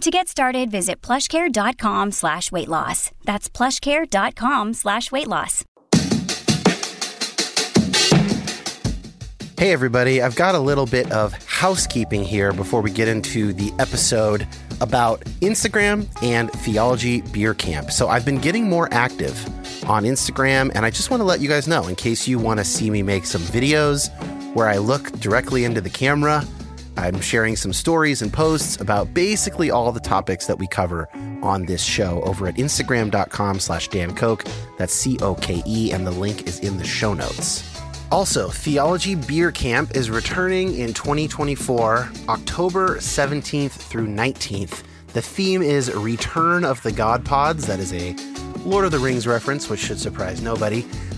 To get started, visit plushcare.com slash weight loss. That's plushcare.com slash weight loss. Hey, everybody. I've got a little bit of housekeeping here before we get into the episode about Instagram and Theology Beer Camp. So I've been getting more active on Instagram, and I just want to let you guys know in case you want to see me make some videos where I look directly into the camera. I'm sharing some stories and posts about basically all the topics that we cover on this show over at instagram.com slash Dan Koch. That's C-O-K-E, and the link is in the show notes. Also, Theology Beer Camp is returning in 2024, October 17th through 19th. The theme is Return of the God Pods. That is a Lord of the Rings reference, which should surprise nobody.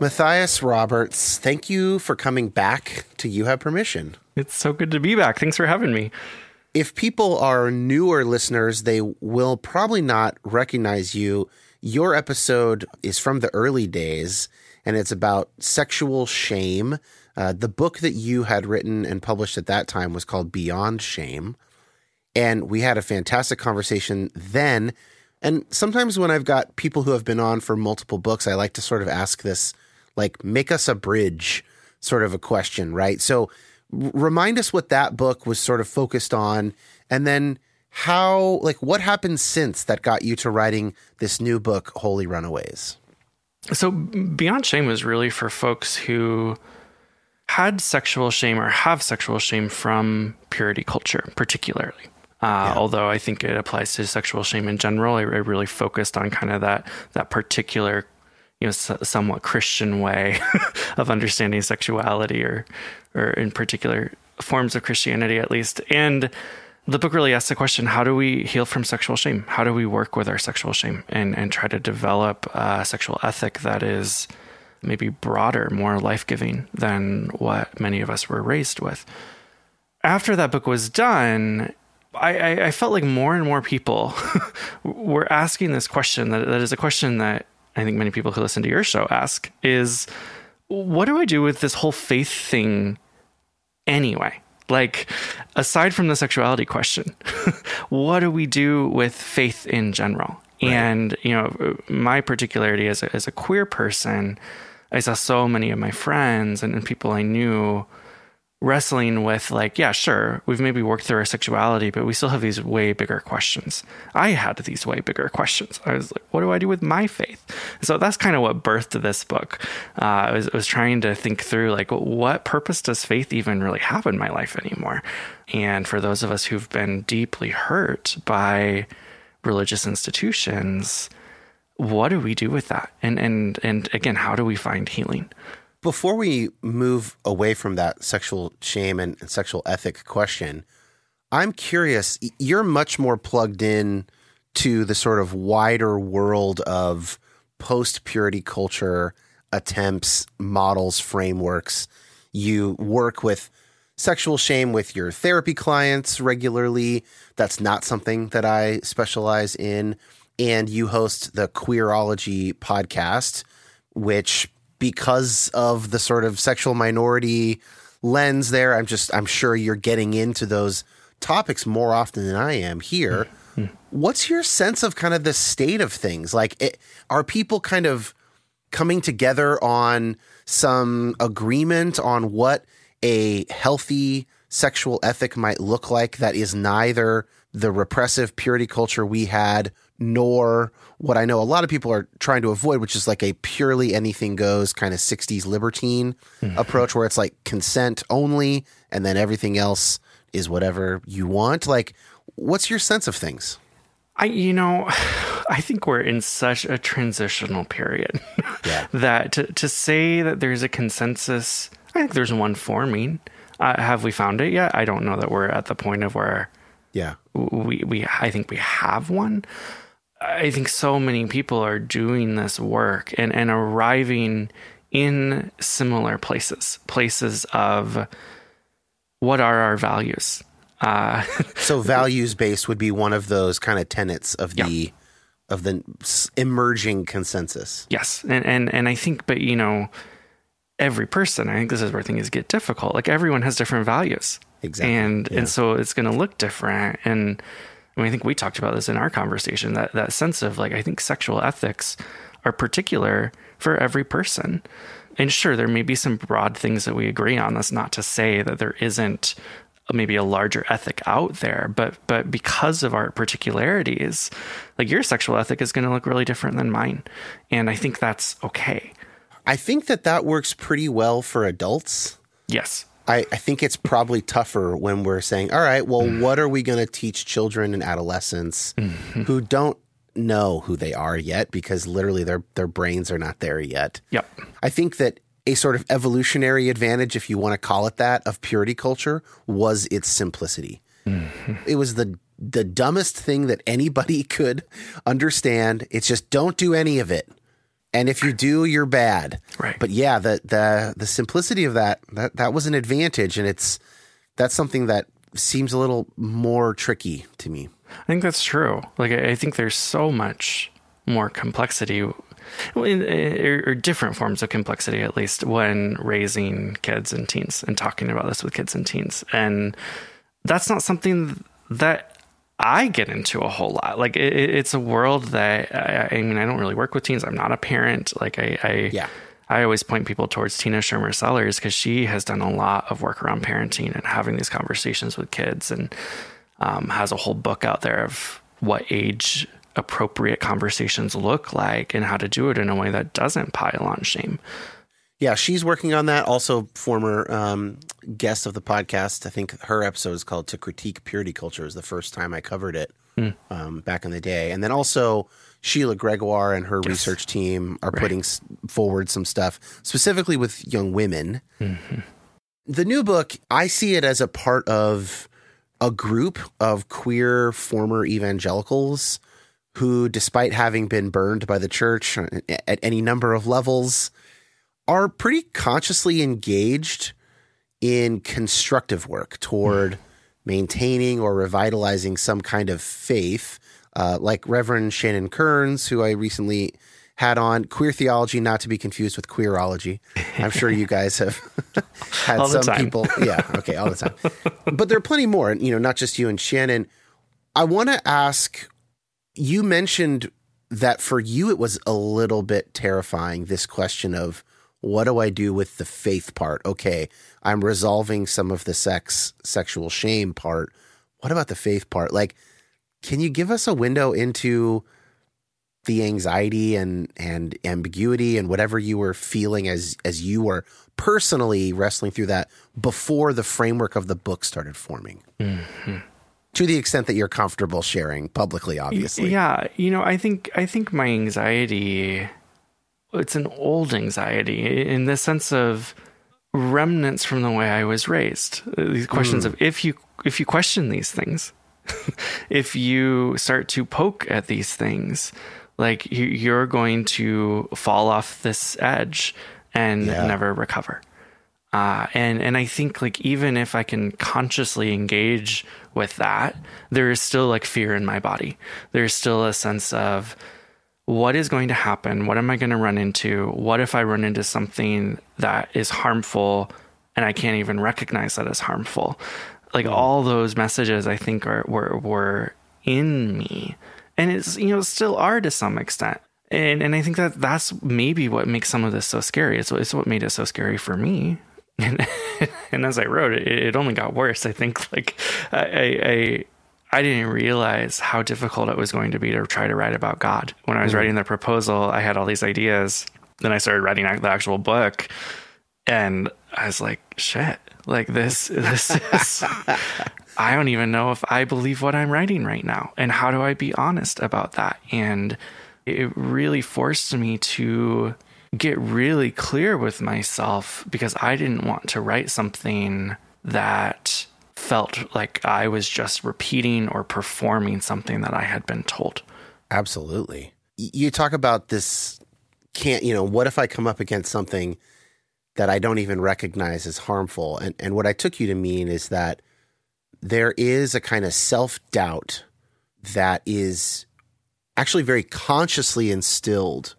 Matthias Roberts, thank you for coming back to You Have Permission. It's so good to be back. Thanks for having me. If people are newer listeners, they will probably not recognize you. Your episode is from the early days, and it's about sexual shame. Uh, the book that you had written and published at that time was called Beyond Shame. And we had a fantastic conversation then. And sometimes when I've got people who have been on for multiple books, I like to sort of ask this like make us a bridge sort of a question, right? So r- remind us what that book was sort of focused on and then how like what happened since that got you to writing this new book Holy Runaways? So Beyond Shame was really for folks who had sexual shame or have sexual shame from purity culture, particularly. Uh, yeah. Although I think it applies to sexual shame in general, I, I really focused on kind of that that particular you know somewhat Christian way of understanding sexuality, or or in particular forms of Christianity at least. And the book really asks the question: How do we heal from sexual shame? How do we work with our sexual shame and and try to develop a sexual ethic that is maybe broader, more life giving than what many of us were raised with? After that book was done, I, I, felt like more and more people were asking this question that, that is a question that I think many people who listen to your show ask is what do I do with this whole faith thing anyway? Like, aside from the sexuality question, what do we do with faith in general? Right. And, you know, my particularity as a, as a queer person, I saw so many of my friends and, and people I knew wrestling with like, yeah, sure, we've maybe worked through our sexuality, but we still have these way bigger questions. I had these way bigger questions. I was like, what do I do with my faith? so that's kind of what birthed this book. Uh, I, was, was trying to think through like, what purpose does faith even really have in my life anymore? And for those of us who've been deeply hurt by religious institutions, what do we do with that? And and and again, how do we find healing? Before we move away from that sexual shame and, sexual ethic question, I'm curious. You're much more plugged in to the sort of wider world of post purity culture attempts, models, frameworks. You work with sexual shame with your therapy clients regularly. That's not something that I specialize in. And you host the Queerology podcast, which because of the sort of sexual minority lens there. I'm just I'm sure you're getting into those topics more often than I am here. Mm-hmm. What's your sense of kind of the state of things? Like, it, are people kind of coming together on some agreement on what a healthy sexual ethic might look like that is neither the repressive purity culture we had nor what I know a lot of people are trying to avoid, which is like a purely anything goes kind of 60s libertine mm-hmm. approach where it's like consent only and then everything else is whatever you want. Like, what's your sense of things? I, you know, I think we're in such a transitional period yeah. that to, to say that there's a consensus, I think there's one forming. Uh, have we found it yet? I don't know that we're at the point of where, yeah, we we I think we have one. I think so many people are doing this work and, and arriving in similar places, places of what are our values. Uh, so values based would be one of those kind of tenets of the yeah. of the emerging consensus. Yes, and and and I think, but you know, every person. I think this is where things get difficult. Like everyone has different values, exactly, and yeah. and so it's going to look different and I mean, I think we talked about this in our conversation that that sense of like I think sexual ethics are particular for every person. And sure, there may be some broad things that we agree on. That's not to say that there isn't maybe a larger ethic out there, but but because of our particularities, like your sexual ethic is going to look really different than mine, and I think that's okay. I think that that works pretty well for adults. Yes. I, I think it's probably tougher when we're saying, all right, well, mm. what are we going to teach children and adolescents mm-hmm. who don't know who they are yet because literally their their brains are not there yet. Yep. I think that a sort of evolutionary advantage, if you want to call it that, of purity culture was its simplicity. Mm-hmm. It was the the dumbest thing that anybody could understand. It's just don't do any of it and if you do, you're bad. Right. But yeah, the the the simplicity of that that that was an advantage, and it's that's something that seems a little more tricky to me. I think that's true. Like I think there's so much more complexity, eh, or different forms of complexity, at least when raising kids and teens and talking about this with kids and teens, and that's not something that I get into a whole lot. Like it, it's a world that I, I, mean, I don't really work with teens. I'm not a parent. Like I, I yeah. I always point people towards Tina Schermer Sellers because she has done a lot of work around parenting and having these conversations with kids, and um, has a whole book out there of what age appropriate conversations look like and how to do it in a way that doesn't pile on shame. Yeah, she's working on that. Also, former um, guest of the podcast. I think her episode is called "To Critique Purity Culture." Is the first time I covered it mm. um, back in the day, and then also Sheila Gregoire and her yes. research team are right. putting forward some stuff specifically with young women. Mm-hmm. The new book, I see it as a part of a group of queer former evangelicals who, despite having been burned by the church at any number of levels are pretty consciously engaged in constructive work toward maintaining or revitalizing some kind of faith, uh, like Reverend Shannon Kearns, who I recently had on queer theology, not to be confused with queerology. I'm sure you guys have had some time. people. Yeah, okay, all the time. But there are plenty more, you know, not just you and Shannon. I want to ask you mentioned that for you it was a little bit terrifying this question of what do I do with the faith part? Okay, I'm resolving some of the sex sexual shame part. What about the faith part? Like can you give us a window into the anxiety and and ambiguity and whatever you were feeling as as you were personally wrestling through that before the framework of the book started forming? Mm-hmm. To the extent that you're comfortable sharing publicly, obviously. Yeah, you know, I think I think my anxiety it's an old anxiety in the sense of remnants from the way I was raised. These questions mm. of if you if you question these things, if you start to poke at these things, like you're going to fall off this edge and yeah. never recover. Uh, and and I think like even if I can consciously engage with that, there is still like fear in my body. There's still a sense of what is going to happen? What am I going to run into? What if I run into something that is harmful and I can't even recognize that as harmful? Like mm. all those messages, I think are were were in me, and it's you know still are to some extent. And and I think that that's maybe what makes some of this so scary. It's, it's what made it so scary for me. And, and as I wrote it, it only got worse. I think like I, I I didn't realize how difficult it was going to be to try to write about God. When I was mm writing the proposal, I had all these ideas. Then I started writing the actual book, and I was like, "Shit! Like this, this is." I don't even know if I believe what I'm writing right now, and how do I be honest about that? And it really forced me to get really clear with myself because I didn't want to write something that felt like I was just repeating or performing something that I had been told. Absolutely. You talk about this can't, you know, what if I come up against something that I don't even recognize as harmful? And and what I took you to mean is that there is a kind of self-doubt that is actually very consciously instilled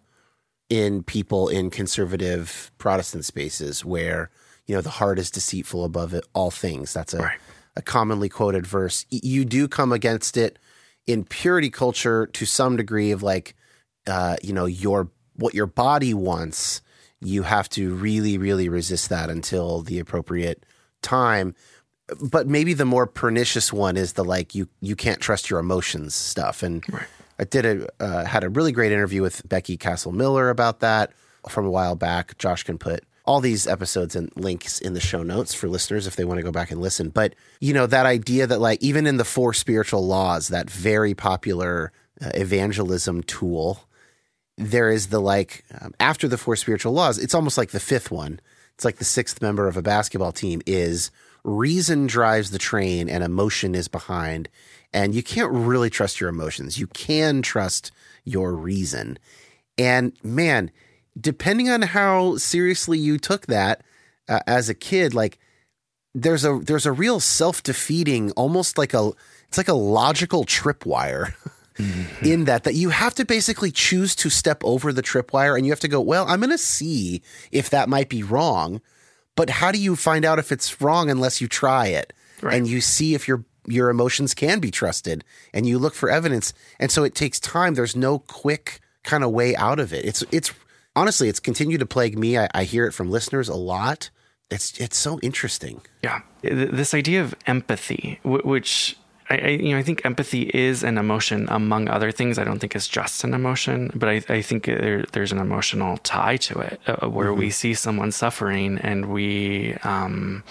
in people in conservative Protestant spaces where you know the heart is deceitful above it, all things. That's a right a commonly quoted verse. You do come against it in purity culture to some degree of like, uh, you know, your what your body wants. You have to really, really resist that until the appropriate time. But maybe the more pernicious one is the like you you can't trust your emotions stuff. And right. I did a uh, had a really great interview with Becky Castle Miller about that from a while back. Josh can put all these episodes and links in the show notes for listeners if they want to go back and listen. But, you know, that idea that, like, even in the four spiritual laws, that very popular uh, evangelism tool, there is the like, um, after the four spiritual laws, it's almost like the fifth one. It's like the sixth member of a basketball team is reason drives the train and emotion is behind. And you can't really trust your emotions. You can trust your reason. And man, depending on how seriously you took that uh, as a kid, like there's a there's a real self defeating, almost like a it's like a logical tripwire. Mm-hmm. in that that you have to basically choose to step over the tripwire and you have to go well i'm going to see if that might be wrong but how do you find out if it's wrong unless you try it right. and you see if your your emotions can be trusted and you look for evidence and so it takes time there's no quick kind of way out of it it's it's honestly, it's continued to plague me. I, I hear it from listeners a lot. It's it's so interesting. Yeah, this idea of empathy, which I, I, you know I think empathy is an emotion among other things. I don't think it's just an emotion, but I, I think there, there's an emotional tie to it uh, where mm-hmm. we see someone suffering and we um,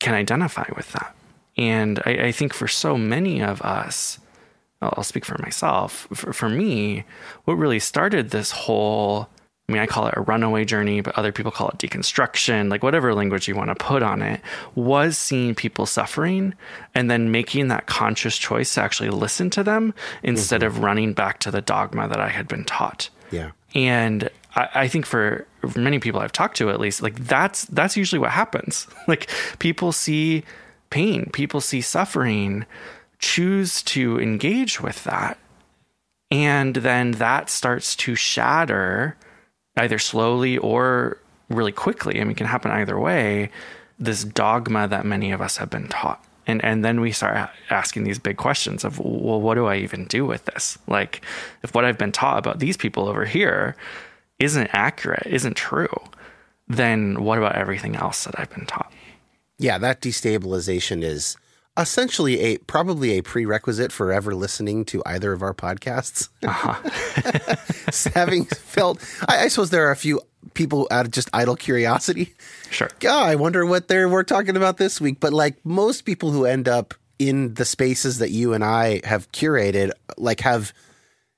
can identify with that. And I, I, think for so many of us, I'll speak for myself. For, for me, what really started this whole I mean, I call it a runaway journey, but other people call it deconstruction, like whatever language you want to put on it, was seeing people suffering and then making that conscious choice to actually listen to them instead mm-hmm. of running back to the dogma that I had been taught. Yeah. And I, I think for, for many people I've talked to, at least, like that's that's usually what happens. Like people see pain, people see suffering, choose to engage with that And then that starts to shatter either slowly or really quickly. I mean, it can happen either way. This dogma that many of us have been taught. And, and then we start asking these big questions of, well, what do I even do with this? Like, if what I've been taught about these people over here isn't accurate, isn't true, then what about everything else that I've been taught? Yeah, that destabilization is essentially a probably a prerequisite for ever listening to either of our podcasts. Uh-huh. Having felt, I, I, suppose there are a few people out of just idle curiosity. Sure. Yeah, I wonder what they're we're talking about this week. But like most people who end up in the spaces that you and I have curated, like have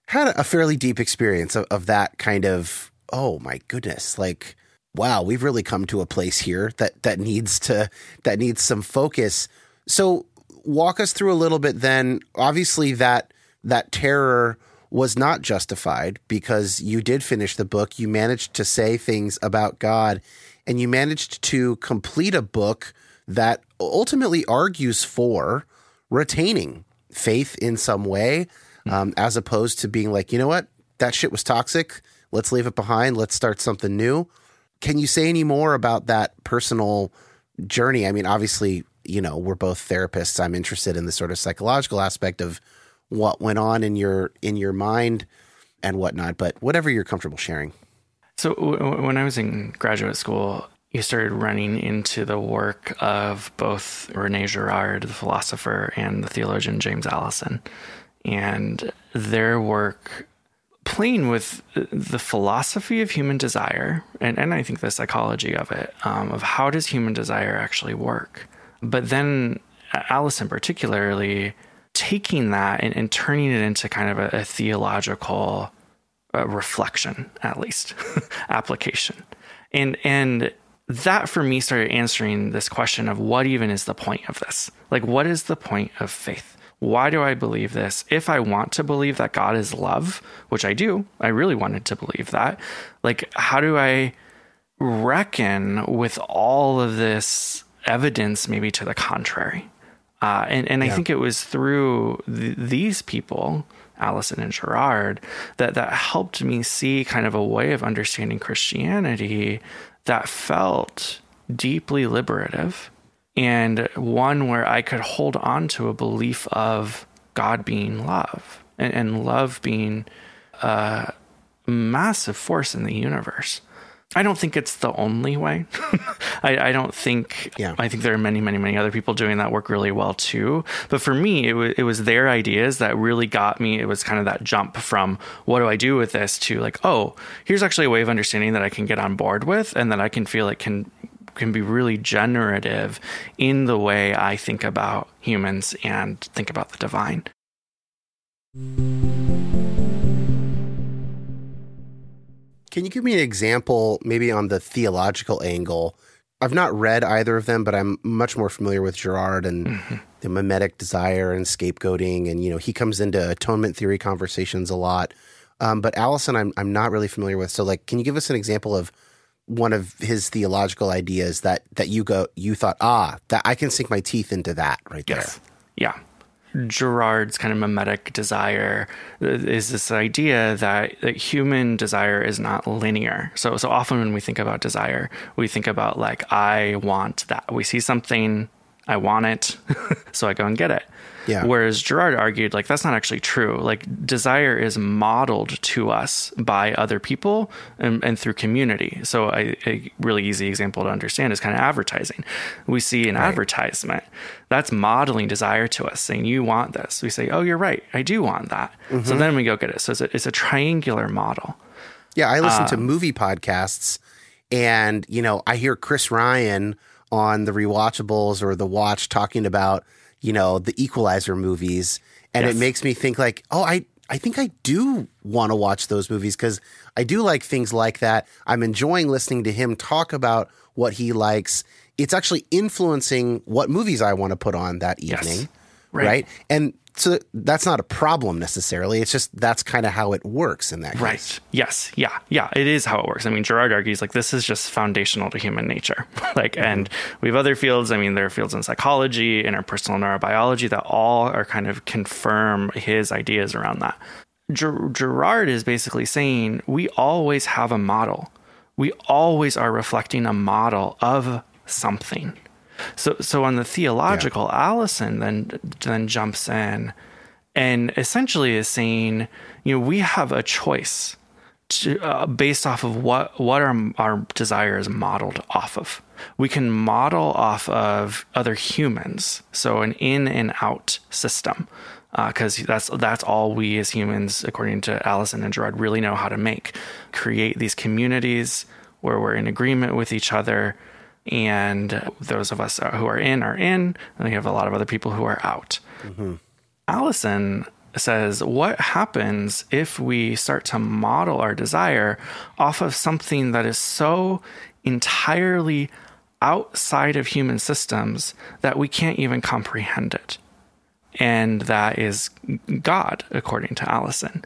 had a fairly deep experience of, of that kind of. Oh my goodness! Like wow, we've really come to a place here that that needs to that needs some focus. So walk us through a little bit then. Obviously that that terror was not justified because you did finish the book. You managed to say things about God and you managed to complete a book that ultimately argues for retaining faith in some way, um, as opposed to being like, you know what, that shit was toxic. Let's leave it behind. Let's start something new. Can you say any more about that personal journey? I mean, obviously, you know, we're both therapists. I'm interested in the sort of psychological aspect of what went on in your in your mind and whatnot. But whatever you're comfortable sharing. So w- when I was in graduate school, you started running into the work of both Rene Girard, the philosopher, and the theologian James Alison, and their work playing with the philosophy of human desire and, and I think the psychology of it, um, of how does human desire actually work. But then Alison particularly taking that and, and turning it into kind of a, a theological uh, reflection, at least application. And and that for me started answering this question of what even is the point of this? Like what is the point of faith? Why do I believe this? If I want to believe that God is love, which I do, I really wanted to believe that. Like, how do I reckon with all of this evidence, maybe to the contrary? Uh, and and yeah. I think it was through th- these people, Alison and Girard, that that helped me see kind of a way of understanding Christianity that felt deeply liberative and one where I could hold on to a belief of God being love and, and love being a massive force in the universe. I don't think it's the only way. I, I, don't think. Yeah. I think there are many, many, many other people doing that work really well too. But for me, it was it was their ideas that really got me. It was kind of that jump from what do I do with this to like, oh, here's actually a way of understanding that I can get on board with, and that I can feel it can can be really generative in the way I think about humans and think about the divine. Can you give me an example, maybe on the theological angle? I've not read either of them, but I'm much more familiar with Girard and mm-hmm. the mimetic desire and scapegoating. And, you know, he comes into atonement theory conversations a lot. Um, but Alison, I'm, I'm not really familiar with. So, like, can you give us an example of one of his theological ideas that that you go you thought ah that I can sink my teeth into that right yes. there. Yeah. Girard's kind of mimetic desire is this idea that, that human desire is not linear. So so often when we think about desire, we think about like I want that. We see something, I want it, so I go and get it. Yeah. Whereas Girard argued, like, that's not actually true. Like, desire is modeled to us by other people and, and through community. So, a, a, really easy example to understand is kind of advertising. We see an right. advertisement that's modeling desire to us, saying, You want this. We say, Oh, you're right. I do want that. Mm-hmm. So then we go get it. So, it's a, it's a triangular model. Yeah. I listen um, to movie podcasts and, you know, I hear Chris Ryan on the rewatchables or the watch talking about you know, the Equalizer movies, and yes. it makes me think like, oh, I I think I do want to watch those movies because I do like things like that. I'm enjoying listening to him talk about what he likes. It's actually influencing what movies I want to put on that evening, yes. right. right? And so that's not a problem necessarily. It's just that's kind of how it works in that right. case. Right. Yes. Yeah. Yeah. It is how it works. I mean, Girard argues like this is just foundational to human nature. like, mm-hmm. and we have other fields. I mean, there are fields in psychology, interpersonal neurobiology that all are kind of confirm his ideas around that. Ger- Girard is basically saying we always have a model. We always are reflecting a model of something. So, so on the theological, yeah. Alison then then jumps in and essentially is saying, you know, we have a choice to, uh, based off of what what our our desire is modeled off of. We can model off of other humans, so an in and out system, because uh, that's that's all we as humans, according to Alison and Girard, really know how to make. Create these communities where we're in agreement with each other, and those of us who are in are in, and we have a lot of other people who are out. Mm-hmm. Alison says, What happens if we start to model our desire off of something that is so entirely outside of human systems that we can't even comprehend it? And that is God, according to Alison.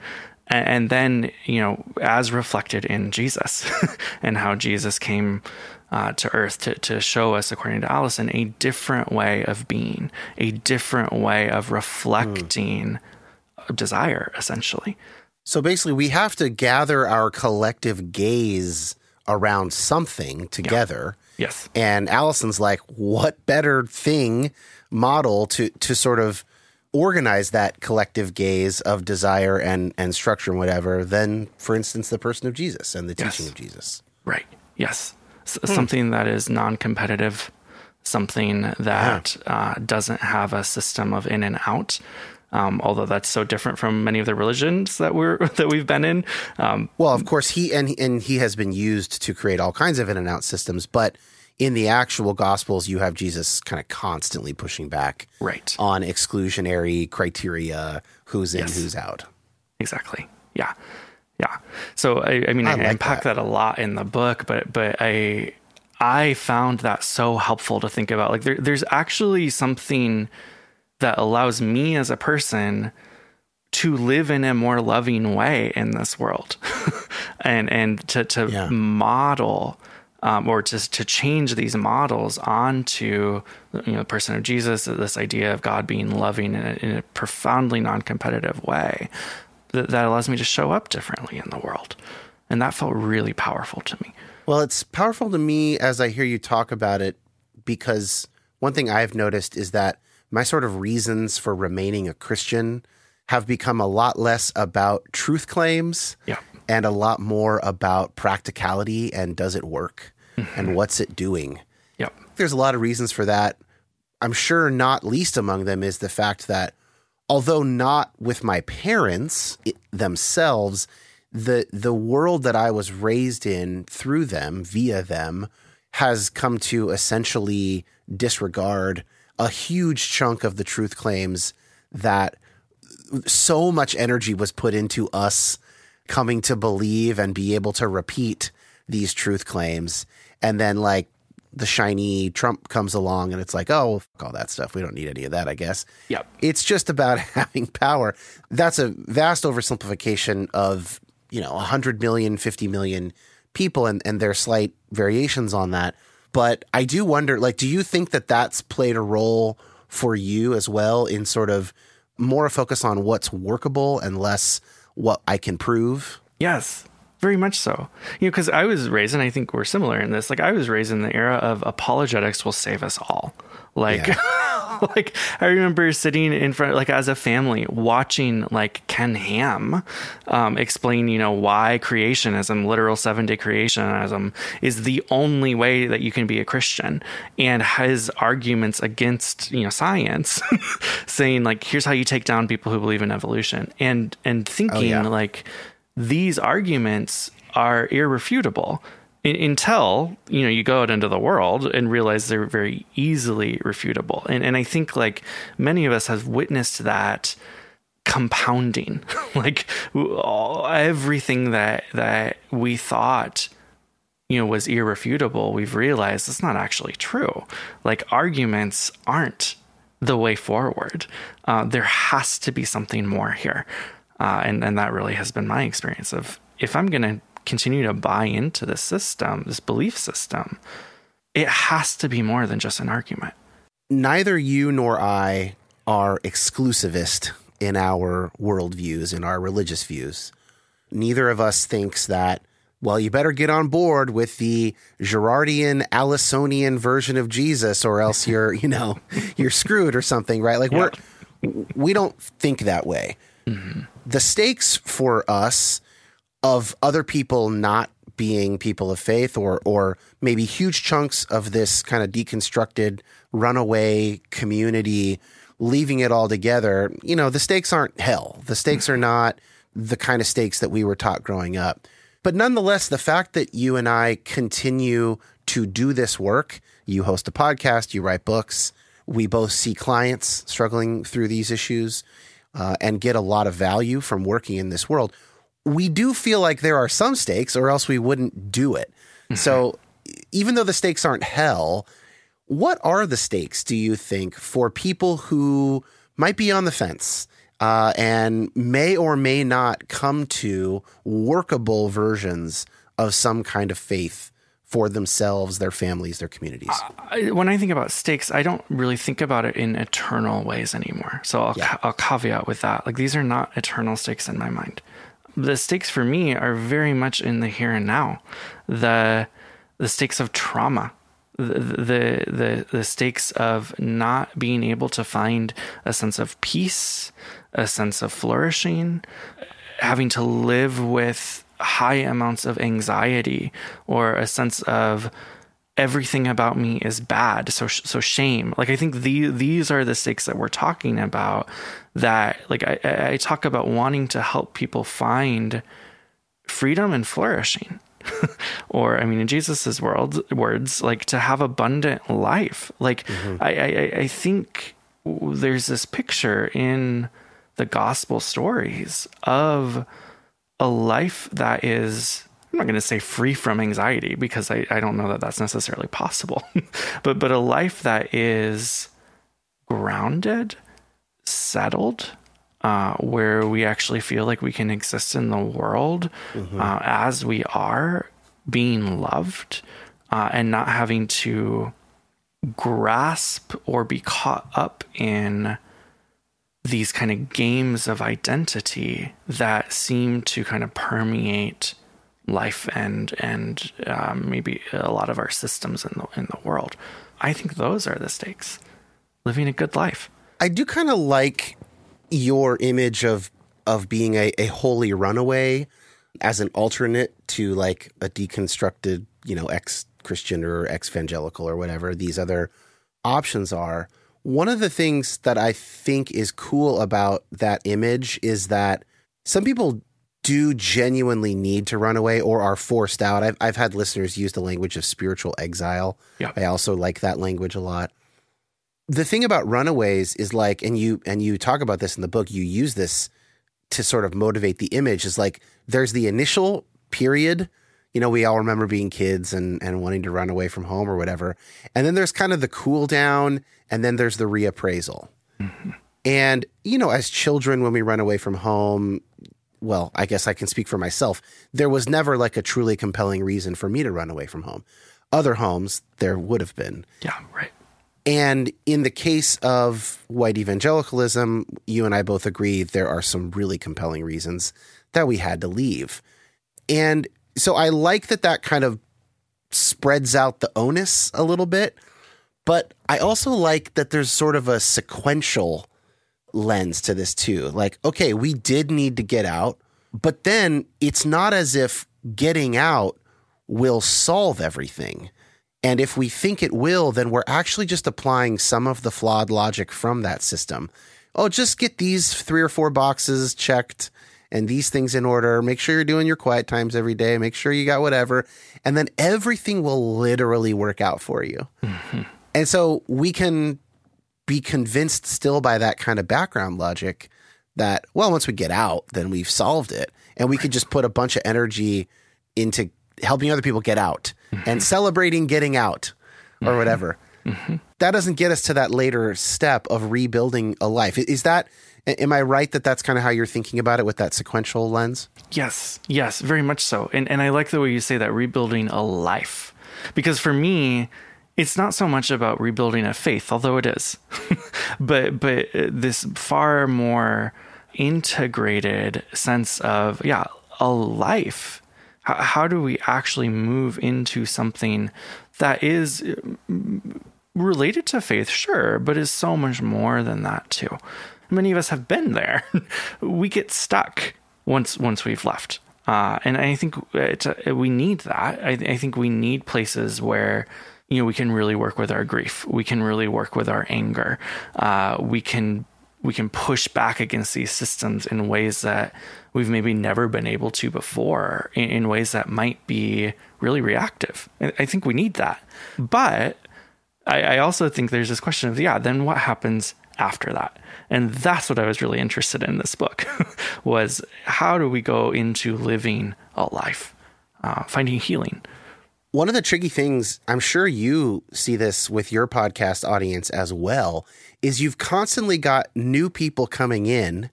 And then, you know, as reflected in Jesus and how Jesus came uh, to earth to, to show us, according to Alison, a different way of being, a different way of reflecting mm. desire, essentially. So basically, we have to gather our collective gaze around something together. Yeah. Yes. And Alison's like, what better thing model to to sort of organize that collective gaze of desire and and structure and whatever than, for instance, the person of Jesus and the yes. teaching of Jesus. Right. Yes hmm. something that is non-competitive, something that yeah. uh, doesn't have a system of in and out. Um, although that's so different from many of the religions that we're that we've been in. Um, well, of course, he and and he has been used to create all kinds of in and out systems, but in the actual gospels you have jesus kind of constantly pushing back right on exclusionary criteria who's in yes. who's out exactly yeah yeah. So I, I mean, I, I like unpack that. that. a lot in the book, but but I I found that so helpful to think about. Like there, there's actually something that allows me as a person to live in a more loving way in this world, and and to to yeah. model. Um, or just to change these models onto you know the person of Jesus, this idea of God being loving in a, in a profoundly non-competitive way, that, that allows me to show up differently in the world. And that felt really powerful to me. Well, it's powerful to me as I hear you talk about it because one thing I've noticed is that my sort of reasons for remaining a Christian have become a lot less about truth claims yeah. and a lot more about practicality and does it work mm-hmm. and what's it doing. Yep. There's a lot of reasons for that. I'm sure not least among them is the fact that although not with my parents themselves, the the world that I was raised in through them, via them, has come to essentially disregard a huge chunk of the truth claims that so much energy was put into us coming to believe and be able to repeat these truth claims. And then like the shiny Trump comes along and it's like, oh, all that stuff. We don't need any of that, I guess. Yep. It's just about having power. That's a vast oversimplification of, you know, 100 million, 50 million people and, and their slight variations on that. But I do wonder, like, do you think that that's played a role for you as well in sort of more a focus on what's workable and less what I can prove? Yes very much so. You know, because I was raised, and I think we're similar in this. Like, I was raised in the era of apologetics will save us all. Like, yeah. like I remember sitting in front, like as a family, watching like Ken Ham um, explain, you know, why creationism, literal seven day creationism, is the only way that you can be a Christian, and his arguments against, you know, science, saying like, here's how you take down people who believe in evolution, and and thinking oh, yeah. like these arguments are irrefutable. Until you know you go out into the world and realize they're very easily refutable. And and I think like many of us have witnessed that compounding. Like everything that that we thought you know was irrefutable we've realized it's not actually true. Like arguments aren't the way forward. Uh, there has to be something more here uh, and, and that really has been my experience of if I'm going to continue to buy into this system, this belief system, it has to be more than just an argument. Neither you nor I are exclusivist in our worldviews, in our religious views. Neither of us thinks that, well, you better get on board with the Girardian, Alisonian version of Jesus, or else you're, you know, you're screwed or something, right? Like yeah. we're, we don't think that way. Mm-hmm. The stakes for us of other people not being people of faith or or maybe huge chunks of this kind of deconstructed runaway community leaving it all together, you know, the stakes aren't hell. The stakes are not the kind of stakes that we were taught growing up. But nonetheless, the fact that you and I continue to do this work, you host a podcast, you write books, we both see clients struggling through these issues uh, and get a lot of value from working in this world. We do feel like there are some stakes, or else we wouldn't do it. Mm-hmm. So even though the stakes aren't hell, what are the stakes, do you think, for people who might be on the fence uh, and may or may not come to workable versions of some kind of faith for themselves, their families, their communities? Uh, when I think about stakes, I don't really think about it in eternal ways anymore. So I'll, yeah. I'll caveat with that. Like these are not eternal stakes in my mind. The stakes for me are very much in the here and now. The the stakes of trauma the the the stakes of not being able to find a sense of peace, a sense of flourishing, having to live with high amounts of anxiety or a sense of everything about me is bad so so shame like i think the, these are the stakes that we're talking about that like I, I talk about wanting to help people find freedom and flourishing or I mean, in Jesus's world words, like to have abundant life. Like mm-hmm. I, I, I think there's this picture in the gospel stories of a life that is I'm not going to say free from anxiety because I, I don't know that that's necessarily possible, but but a life that is grounded, settled, uh, where we actually feel like we can exist in the world mm-hmm. uh, as we are, being loved, uh, and not having to grasp or be caught up in these kind of games of identity that seem to kind of permeate life and and um, maybe a lot of our systems in the in the world. I think those are the stakes. Living a good life. I do kind of like your image of of being a, a holy runaway as an alternate to like a deconstructed, you know, ex Christian or ex evangelical or whatever these other options are. One of the things that I think is cool about that image is that some people do genuinely need to run away or are forced out. I've, I've had listeners use the language of spiritual exile. Yeah. I also like that language a lot the thing about runaways is like, and you and you talk about this in the book. You use this to sort of motivate the image. Is like there's the initial period. You know, we all remember being kids and and wanting to run away from home or whatever. And then there's kind of the cool down, and then there's the reappraisal. Mm-hmm. And you know, as children, when we run away from home, well, I guess I can speak for myself. There was never like a truly compelling reason for me to run away from home. Other homes, there would have been. Yeah, right. And in the case of white evangelicalism, you and I both agree there are some really compelling reasons that we had to leave. And so I like that that kind of spreads out the onus a little bit. But I also like that there's sort of a sequential lens to this too. Like, okay, we did need to get out, but then it's not as if getting out will solve everything. And if we think it will, then we're actually just applying some of the flawed logic from that system. Oh, just get these three or four boxes checked and these things in order. Make sure you're doing your quiet times every day. Make sure you got whatever. And then everything will literally work out for you. Mm-hmm. And so we can be convinced still by that kind of background logic that, well, once we get out, then we've solved it. And we right. could just put a bunch of energy into helping other people get out mm-hmm. and celebrating getting out or mm-hmm. whatever. Mm-hmm. That doesn't get us to that later step of rebuilding a life. Is that, am I right that that's kind of how you're thinking about it with that sequential lens? Yes, yes, very much so. And, and I like the way you say that rebuilding a life. Because for me, it's not so much about rebuilding a faith, although it is, but but uh, this far more integrated sense of, yeah, a life. How, how do we actually move into something that is mm, related to faith, sure, but is so much more than that too. Many of us have been there. we get stuck once once we've left, uh, and I think uh, we need that. I, I think we need places where you know we can really work with our grief. We can really work with our anger. Uh, we can we can push back against these systems in ways that we've maybe never been able to before, in, in ways that might be really reactive. I, I think we need that, but I, I also think there's this question of yeah, then what happens after that? And that's what I was really interested in this book was how do we go into living a life, uh, finding healing. One of the tricky things, I'm sure you see this with your podcast audience as well, is you've constantly got new people coming in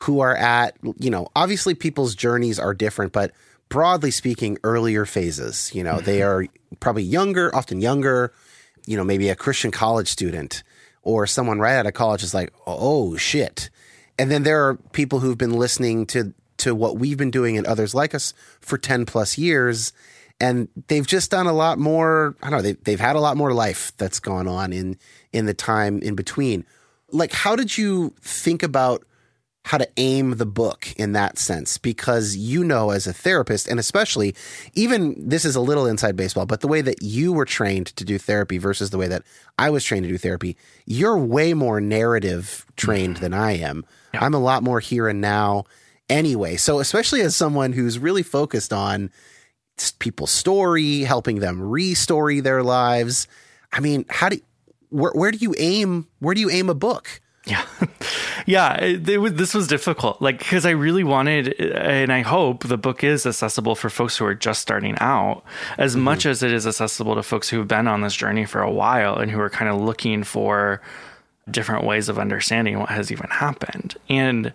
who are at, you know, obviously people's journeys are different, but broadly speaking, earlier phases. You know, mm-hmm. they are probably younger, often younger, you know, maybe a Christian college student or someone right out of college is like, oh shit. And then there are people who've been listening to to what we've been doing and others like us for 10 plus years and they've just done a lot more i don't know they, they've had a lot more life that's gone on in in the time in between like how did you think about how to aim the book in that sense because you know as a therapist and especially even this is a little inside baseball but the way that you were trained to do therapy versus the way that I was trained to do therapy you're way more narrative trained than I am. Yeah. I'm a lot more here and now anyway. So especially as someone who's really focused on people's story helping them restory their lives I mean how do where, where do you aim where do you aim a book yeah. yeah. It, it was, this was difficult. Like, because I really wanted, and I hope the book is accessible for folks who are just starting out as mm-hmm. much as it is accessible to folks who have been on this journey for a while and who are kind of looking for different ways of understanding what has even happened. And,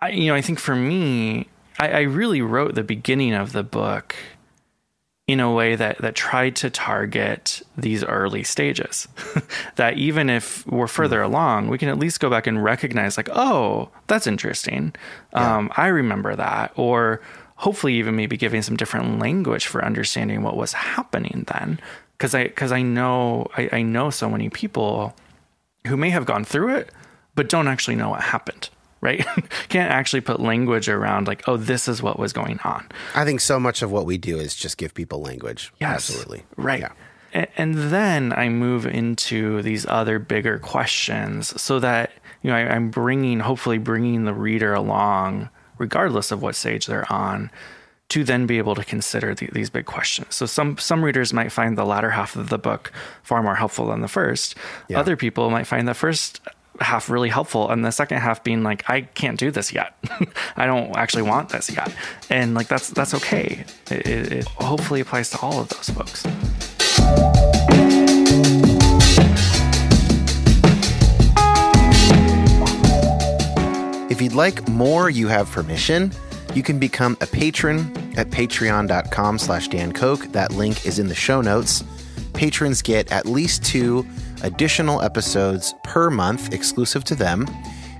I, you know, I think for me, I, I really wrote the beginning of the book in a way that that tried to target these early stages. That even if we're further mm. along we can at least go back and recognize like oh that's interesting. Yeah. um, i remember that. Or hopefully even maybe giving some different language for understanding what was happening then. Because i because i know I, I know so many people who may have gone through it but don't actually know what happened right? Can't actually put language around like, oh, this is what was going on. I think so much of what we do is just give people language. Yes, Absolutely. Right. Yeah. And then I move into these other bigger questions so that, you know, I'm bringing, hopefully bringing the reader along, regardless of what stage they're on, to then be able to consider the, these big questions. So some some readers might find the latter half of the book far more helpful than the first. Yeah. Other people might find the first half really helpful and the second half being like i can't do this yet. I don't actually want this yet. And like that's that's okay. It, it, hopefully applies to all of those folks. If you'd like more you have permission you can become a patron at patreon.com slash dan koch. That link is in the show notes. Patrons get at least two additional episodes per month exclusive to them,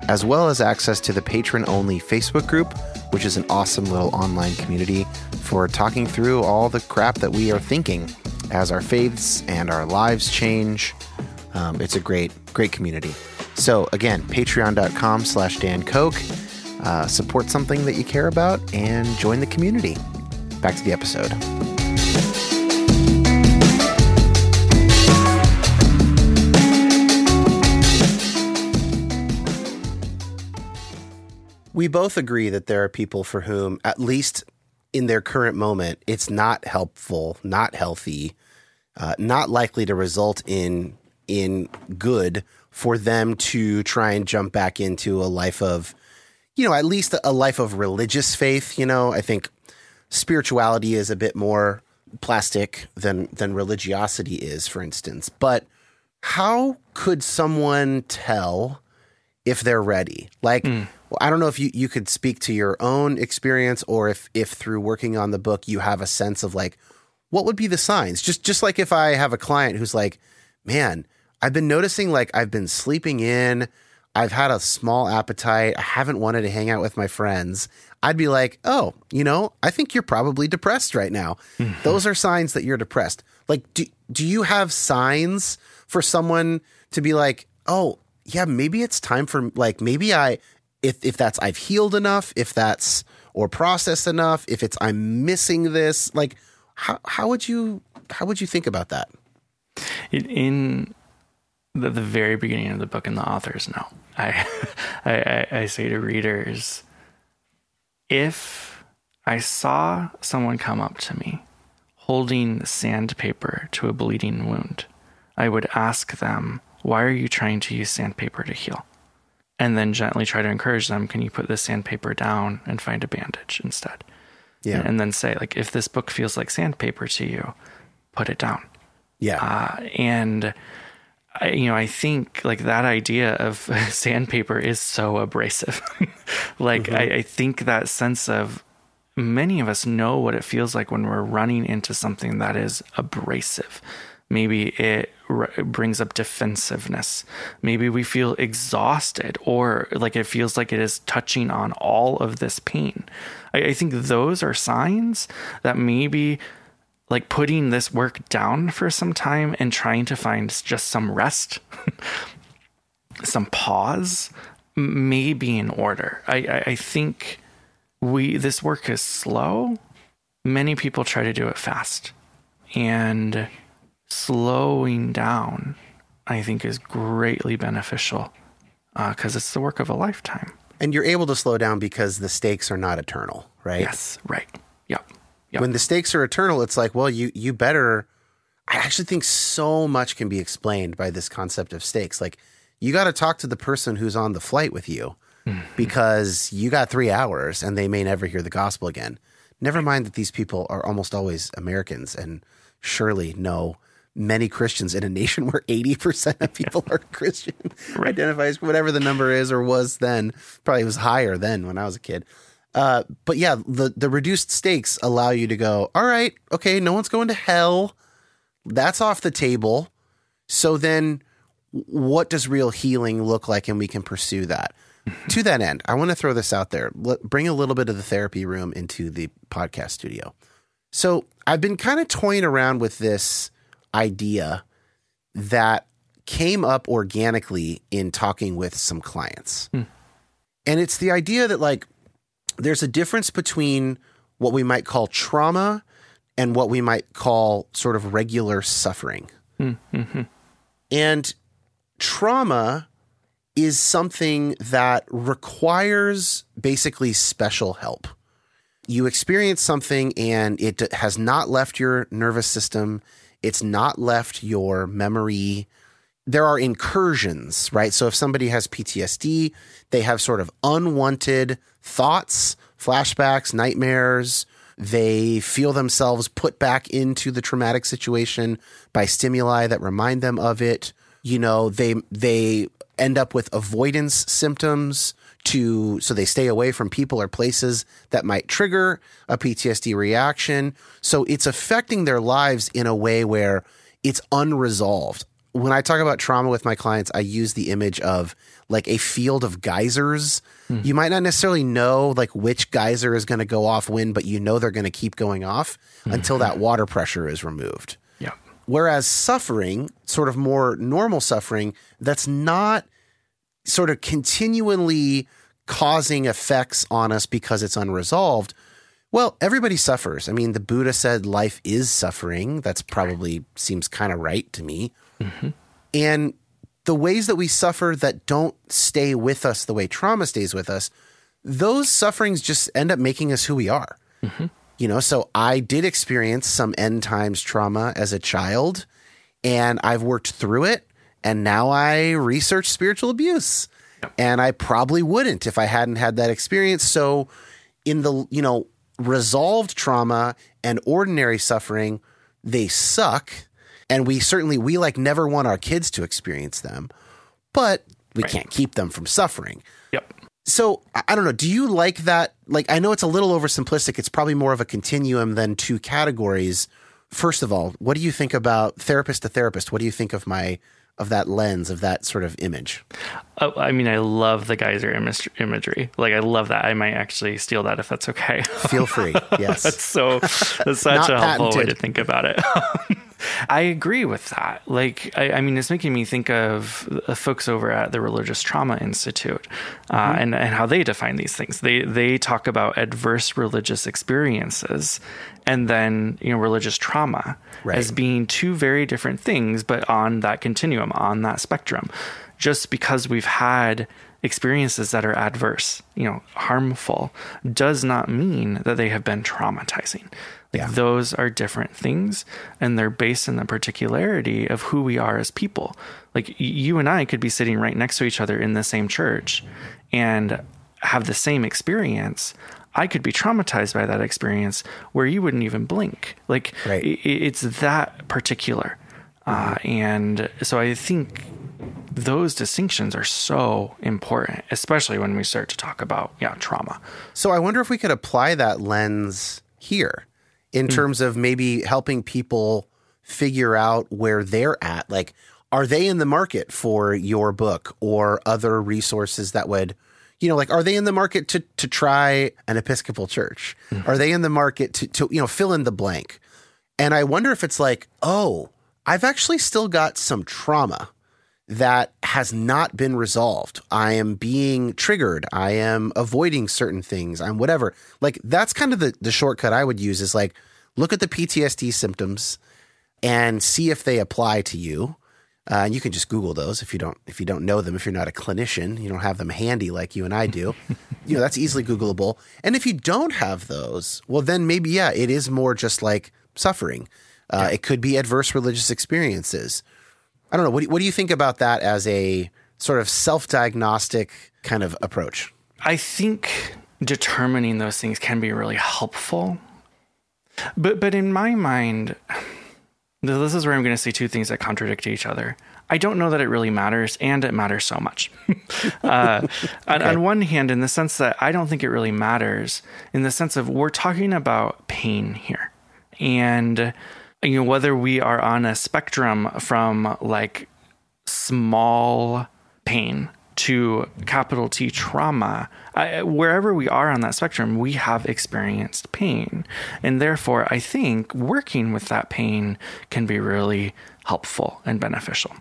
as well as access to the patron only Facebook group, which is an awesome little online community for talking through all the crap that we are thinking as our faiths and our lives change. Um, it's a great, great community. So again, patreon.com slash Dan Koch. Uh, support something that you care about and join the community. Back to the episode. We both agree that there are people for whom, at least in their current moment, it's not helpful, not healthy, uh, not likely to result in in good for them to try and jump back into a life of, you know, at least a life of religious faith. You know, I think spirituality is a bit more plastic than than religiosity is, for instance. But how could someone tell if they're ready? Like. Mm I don't know if you, you could speak to your own experience or if if through working on the book you have a sense of like what would be the signs? Just just like if I have a client who's like, "Man, I've been noticing like I've been sleeping in, I've had a small appetite. I haven't wanted to hang out with my friends. I'd be like, oh, you know, I think you're probably depressed right now. Mm-hmm. Those are signs that you're depressed. Like, do, do you have signs for someone to be like, oh, yeah, maybe it's time for, like, maybe I, if, if that's I've healed enough, if that's, or processed enough, if it's I'm missing this, like, how, how would you, how would you think about that? In the, the very beginning of the book and the authors know, I, I, I say to readers, if I saw someone come up to me holding sandpaper to a bleeding wound, I would ask them, Why are you trying to use sandpaper to heal? And then gently try to encourage them, Can you put the sandpaper down and find a bandage instead? Yeah. And, and then say, like, if this book feels like sandpaper to you, put it down. Yeah. Uh, and I, you know, I think like that idea of sandpaper is so abrasive. like, mm-hmm. I, I think that sense of many of us know what it feels like when we're running into something that is abrasive. Maybe it brings up defensiveness. Maybe we feel exhausted or like it feels like it is touching on all of this pain. I, I think those are signs that maybe like putting this work down for some time and trying to find just some rest, some pause may be in order. I, I, I think we this work is slow. Many people try to do it fast. And slowing down, I think, is greatly beneficial because uh, it's the work of a lifetime. And you're able to slow down because the stakes are not eternal, right? Yes, right. Yep. Yep. When the stakes are eternal, it's like, well, you you better. I actually think so much can be explained by this concept of stakes. Like, you got to talk to the person who's on the flight with you mm-hmm. because you got three hours and they may never hear the gospel again. Never mind that these people are almost always Americans and surely know many Christians in a nation where 80% of people are Christian, right. identifies whatever the number is or was then. Probably was higher then when I was a kid. Uh, but yeah, the the reduced stakes allow you to go. All right, okay, no one's going to hell. That's off the table. So then, what does real healing look like, and we can pursue that. to that end, I want to throw this out there. Let, bring a little bit of the therapy room into the podcast studio. So I've been kind of toying around with this idea that came up organically in talking with some clients. Hmm. And it's the idea that like there's a difference between what we might call trauma and what we might call sort of regular suffering. Mm-hmm. And trauma is something that requires basically special help. You experience something and it has not left your nervous system, it's not left your memory. There are incursions, right? So if somebody has PTSD, they have sort of unwanted thoughts, flashbacks, nightmares. They feel themselves put back into the traumatic situation by stimuli that remind them of it. You know, they they end up with avoidance symptoms to so they stay away from people or places that might trigger a PTSD reaction. So it's affecting their lives in a way where it's unresolved. When I talk about trauma with my clients, I use the image of like a field of geysers. Mm. You might not necessarily know like which geyser is going to go off when, but you know they're going to keep going off mm-hmm. until that water pressure is removed. Yeah. Whereas suffering, sort of more normal suffering, that's not sort of continually causing effects on us because it's unresolved. Well, everybody suffers. I mean, the Buddha said life is suffering. That's probably seems kind of right to me. Mm-hmm. And the ways that we suffer that don't stay with us the way trauma stays with us, those sufferings just end up making us who we are. Mm-hmm. You know, so I did experience some end times trauma as a child, and I've worked through it. And now I research spiritual abuse. And I probably wouldn't if I hadn't had that experience. So, in the, you know, resolved trauma and ordinary suffering, they suck and we certainly we like never want our kids to experience them, but we right. can't keep them from suffering. Yep. So I don't know. Do you like that? Like I know it's a little oversimplistic. It's probably more of a continuum than two categories first of all, what do you think about therapist to therapist? What do you think of my of that lens of that sort of image? Oh, I mean, I love the geyser imagery. Like, I love that. I might actually steal that if that's okay. Feel free. Yes, that's so. That's such a helpful way to think about it. I agree with that. Like, I, I, mean, it's making me think of the folks over at the Religious Trauma Institute uh, mm-hmm. and, and how they define these things. They they talk about adverse religious experiences and then you know religious trauma right. as being two very different things, but on that continuum, on that spectrum. Just because we've had experiences that are adverse, you know, harmful, does not mean that they have been traumatizing. Like yeah. those are different things and they're based in the particularity of who we are as people. Like you and I could be sitting right next to each other in the same church and have the same experience. I could be traumatized by that experience where you wouldn't even blink. Like right. it's that particular. Uh, and so I think those distinctions are so important, especially when we start to talk about yeah trauma. So I wonder if we could apply that lens here in mm. terms of maybe helping people figure out where they're at. Like, are they in the market for your book or other resources that would, you know, like, are they in the market to to try an Episcopal church? Mm. Are they in the market to to you know fill in the blank? And I wonder if it's like, oh, I've actually still got some trauma that has not been resolved. I am being triggered. I am avoiding certain things. I'm whatever. Like that's kind of the, the shortcut I would use is like look at the PTSD symptoms and see if they apply to you. Uh, and you can just Google those if you don't if you don't know them. If you're not a clinician, you don't have them handy like you and I do. you know that's easily Googleable. And if you don't have those, well, then maybe yeah, it is more just like suffering. Uh, yeah. It could be adverse religious experiences. I don't know. What do, you, what do you think about that as a sort of self diagnostic kind of approach? I think determining those things can be really helpful. But but in my mind, this is where I'm going to say two things that contradict each other. I don't know that it really matters, and it matters so much. uh, okay. on, on one hand, in the sense that I don't think it really matters, in the sense of we're talking about pain here, and you know whether we are on a spectrum from like small pain to capital T trauma, I, wherever we are on that spectrum, we have experienced pain. And therefore, I think working with that pain can be really helpful and beneficial.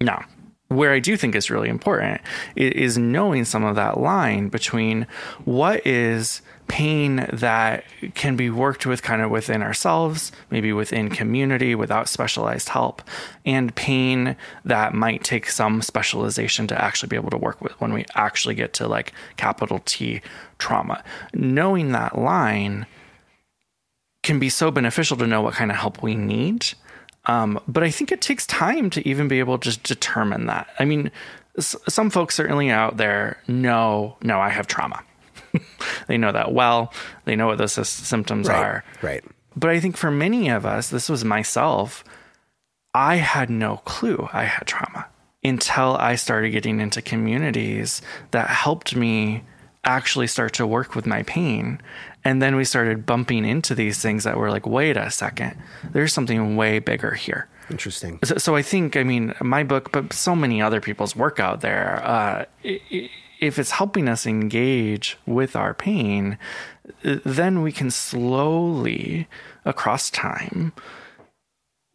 Now, where I do think is really important is knowing some of that line between what is pain that can be worked with kind of within ourselves, maybe within community without specialized help, and pain that might take some specialization to actually be able to work with when we actually get to like capital T trauma. Knowing that line can be so beneficial to know what kind of help we need. Um, but I think it takes time to even be able to determine that. I mean, some folks certainly out there know, no, I have trauma they know that well. They know what those symptoms right, are. Right. But I think for many of us, this was myself, I had no clue I had trauma until I started getting into communities that helped me actually start to work with my pain. And then we started bumping into these things that were like, wait a second, there's something way bigger here. Interesting. So, so I think, I mean, my book, but so many other people's work out there, uh, if it's helping us engage with our pain, then we can slowly, across time,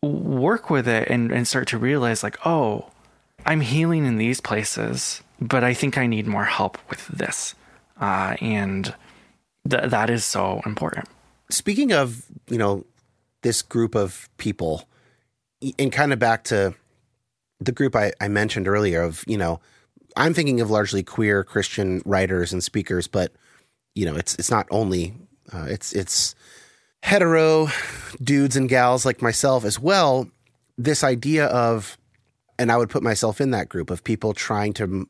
work with it and, and start to realize, like, oh, I'm healing in these places, but I think I need more help with this. Uh, and th- that is so important. Speaking of, you know, this group of people, and kind of back to the group I, I mentioned earlier of, you know, I'm thinking of largely queer Christian writers and speakers, but you know, it's it's not only uh, it's it's hetero dudes and gals like myself as well. This idea of, and I would put myself in that group of people trying to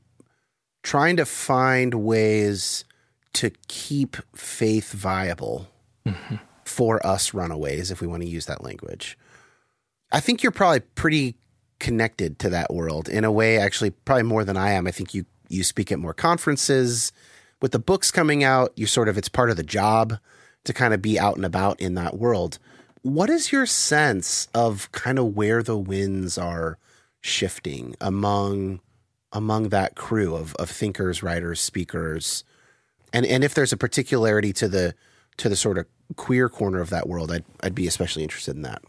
trying to find ways to keep faith viable mm-hmm. for us runaways, if we want to use that language. I think you're probably pretty connected to that world in a way, actually, probably more than I am. I think you you speak at more conferences. With the books coming out, you sort of it's part of the job to kind of be out and about in that world. what is your sense of kind of where the winds are shifting among among that crew of, of thinkers, writers, speakers, and and if there's a particularity to the to the sort of queer corner of that world, I'd I'd be especially interested in that.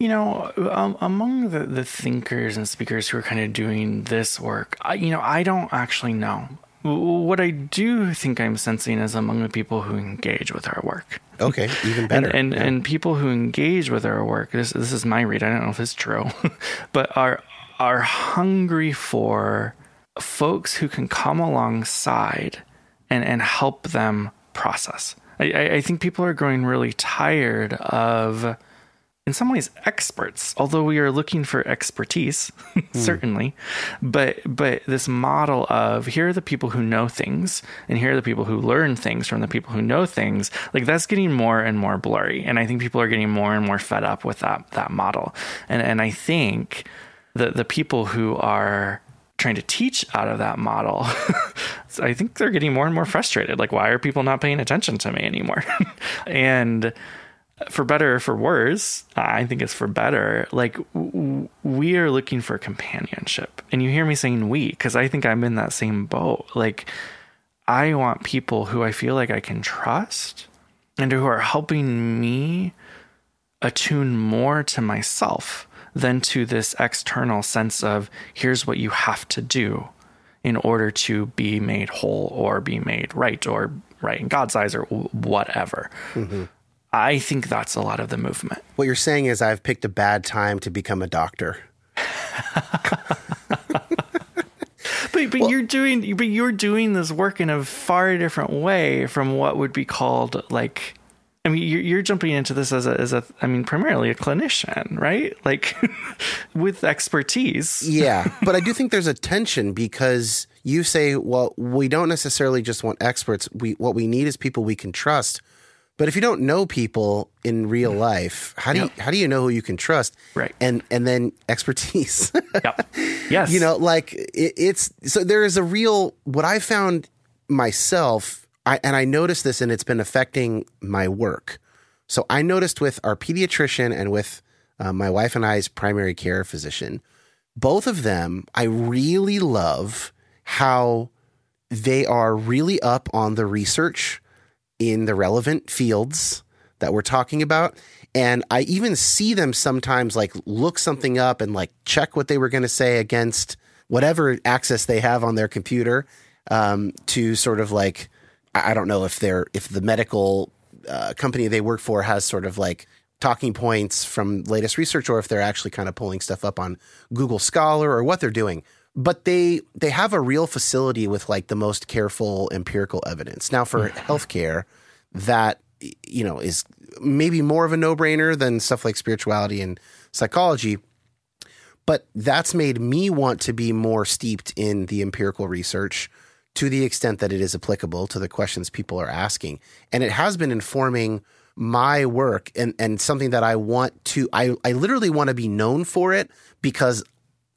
You know, um, among the, the thinkers and speakers who are kind of doing this work, I, you know, I don't actually know. What I do think I'm sensing is among the people who engage with our work. Okay, even better. and and, Yeah. and people who engage with our work. This this is my read. I don't know if it's true, but are are hungry for folks who can come alongside and and help them process. I, I I think people are growing really tired of in some ways experts although we are looking for expertise hmm. certainly. But but this model of here are the people who know things and here are the people who learn things from the people who know things like that's getting more and more blurry. And i think people are getting more and more fed up with that that model. And and i think the the people who are trying to teach out of that model i think they're getting more and more frustrated. Like why are people not paying attention to me anymore? And for better or for worse, I think it's for better. Like w- we are looking for companionship, and you hear me saying we because I think I'm in that same boat. Like I want people who I feel like I can trust, and who are helping me attune more to myself than to this external sense of here's what you have to do in order to be made whole or be made right or right in God's eyes or whatever. Mm-hmm. I think that's a lot of the movement. what you're saying is I've picked a bad time to become a doctor. But but you're doing but you're doing this work in a far different way from what would be called like I mean you're, you're jumping into this as a as a I mean primarily a clinician, right? Like with expertise. Yeah, but I do think there's a tension because you say, well, we don't necessarily just want experts. We what we need is people we can trust. But if you don't know people in real life, how do Yep. you how do you know who you can trust? Right. And and then expertise. Yep. Yes. you know, like it, it's so there is a real what I found myself, I, and I noticed this, and it's been affecting my work. So I noticed with our pediatrician and with uh, my wife and I's primary care physician, both of them, I really love how they are really up on the research in the relevant fields that we're talking about. And I even see them sometimes like look something up and like check what they were going to say against whatever access they have on their computer um, to sort of like, I don't know if they're, if the medical uh, company they work for has sort of like talking points from latest research or if they're actually kind of pulling stuff up on Google Scholar or what they're doing but they they have a real facility with like the most careful empirical evidence. Now for mm. healthcare, that you know is maybe more of a no-brainer than stuff like spirituality and psychology. But that's made me want to be more steeped in the empirical research to the extent that it is applicable to the questions people are asking. And it has been informing my work and, and something that I want to I, I literally want to be known for it because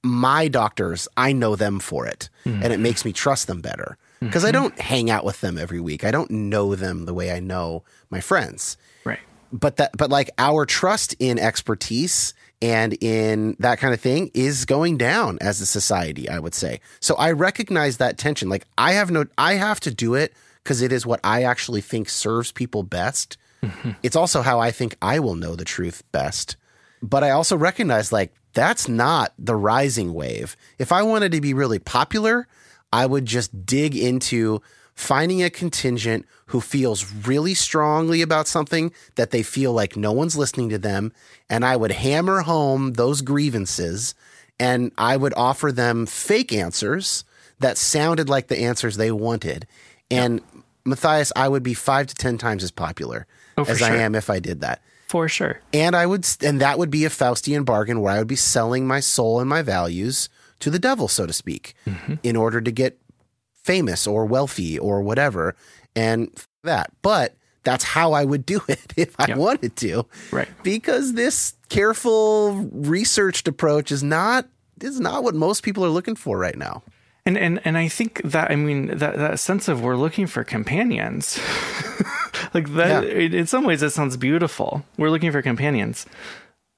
my doctors, I know them for it, and it makes me trust them better because I mm-hmm. don't hang out with them every week. I don't know them the way I know my friends. Right. But that, but like our trust in expertise and in that kind of thing is going down as a society. I would say. So I recognize that tension. Like I have no, I have to do it because it is what I actually think serves people best. Mm-hmm. It's also how I think I will know the truth best but I also recognize like that's not the rising wave. If I wanted to be really popular, I would just dig into finding a contingent who feels really strongly about something that they feel like no one's listening to them. And I would hammer home those grievances and I would offer them fake answers that sounded like the answers they wanted. And Matthias, I would be five to 10 times as popular Oh, as I am if I did that For sure. and I would, and that would be a Faustian bargain where I would be selling my soul and my values to the devil, so to speak, mm-hmm. in order to get famous or wealthy or whatever, and that. But that's how I would do it if I Yep. wanted to, Right. Because this careful, researched approach is not is not what most people are looking for right now. And and and I think that I mean that that sense of we're looking for companions. like that. Yeah. In some ways, that sounds beautiful. We're looking for companions,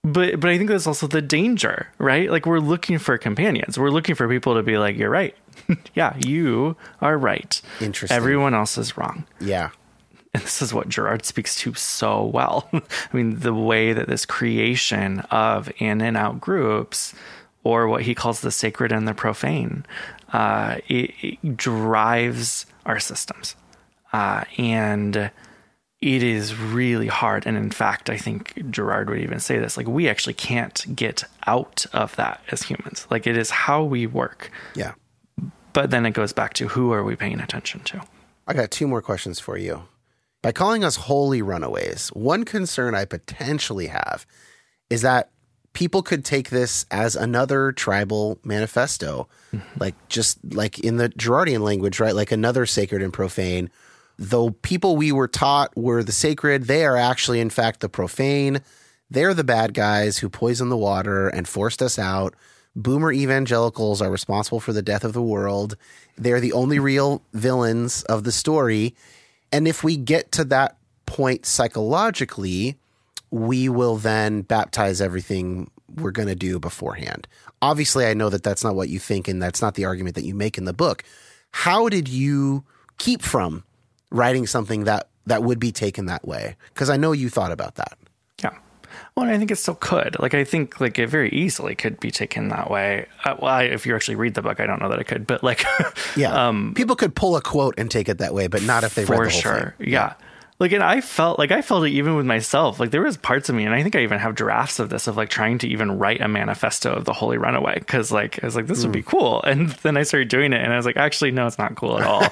but but I think that's also the danger, right? Like we're looking for companions. We're looking for people to be like, "You're right. yeah, you are right. Interesting. Everyone else is wrong." Yeah. And this is what Girard speaks to so well. I mean, the way that this creation of in and out groups, or what he calls the sacred and the profane, uh, it, it drives our systems. Uh, and it is really hard. And in fact, I think Girard would even say this like, we actually can't get out of that as humans. Like, it is how we work. Yeah. But then it goes back to who are we paying attention to? I got two more questions for you. By calling us holy runaways, one concern I potentially have is that people could take this as another tribal manifesto, mm-hmm. like just like in the Girardian language, right? Like another sacred and profane. Though people we were taught were the sacred, they are actually, in fact, the profane. They're the bad guys who poisoned the water and forced us out. Boomer evangelicals are responsible for the death of the world. They're the only real villains of the story. And if we get to that point psychologically, we will then baptize everything we're going to do beforehand. Obviously, I know that that's not what you think, and that's not the argument that you make in the book. How did you keep from writing something that that would be taken that way? Because I know you thought about that. Yeah. Well, I think it still could. Like, I think like it very easily could be taken that way. Uh, well, I, if you actually read the book, I don't know that it could, but like, Yeah, um, people could pull a quote and take it that way, but not if they read for the whole sure. thing. Yeah. Like, and I felt like I felt it even with myself. Like, there was parts of me, and I think I even have drafts of this of like trying to even write a manifesto of the Holy Runaway because, like, I was like, this would be Hmm. cool. And then I started doing it, and I was like, actually, no, it's not cool at all.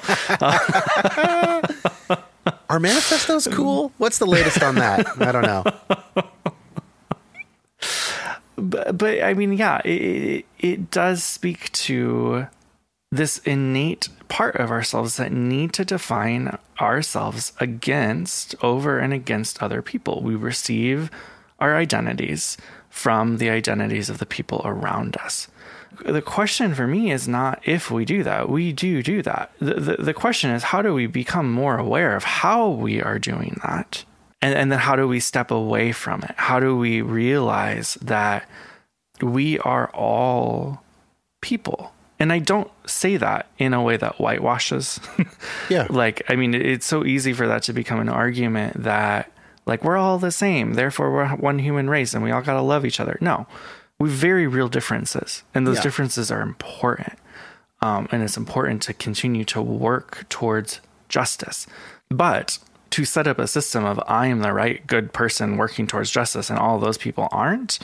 Are manifestos cool? What's the latest on that? I don't know. but, but I mean, yeah, it, it, it does speak to this innate part of ourselves that need to define ourselves against, over and against other people. We receive our identities from the identities of the people around us. The question for me is not if we do that. We do do that. The, the, the question is how do we become more aware of how we are doing that? And, and then how do we step away from it? How do we realize that we are all people? And I don't say that in a way that whitewashes. Yeah. like, I mean, it's so easy for that to become an argument that, like, we're all the same, therefore we're one human race and we all got to love each other. No, we have very real differences, and those Yeah. differences are important. Um, and it's important to continue to work towards justice. But to set up a system of I am the right good person working towards justice and all those people aren't,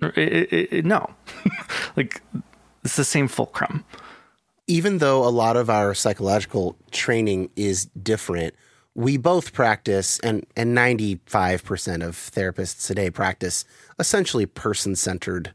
it, it, it, no. like, it's the same fulcrum. even though a lot of our psychological training is different, we both practice, and and ninety five percent of therapists today practice essentially person centered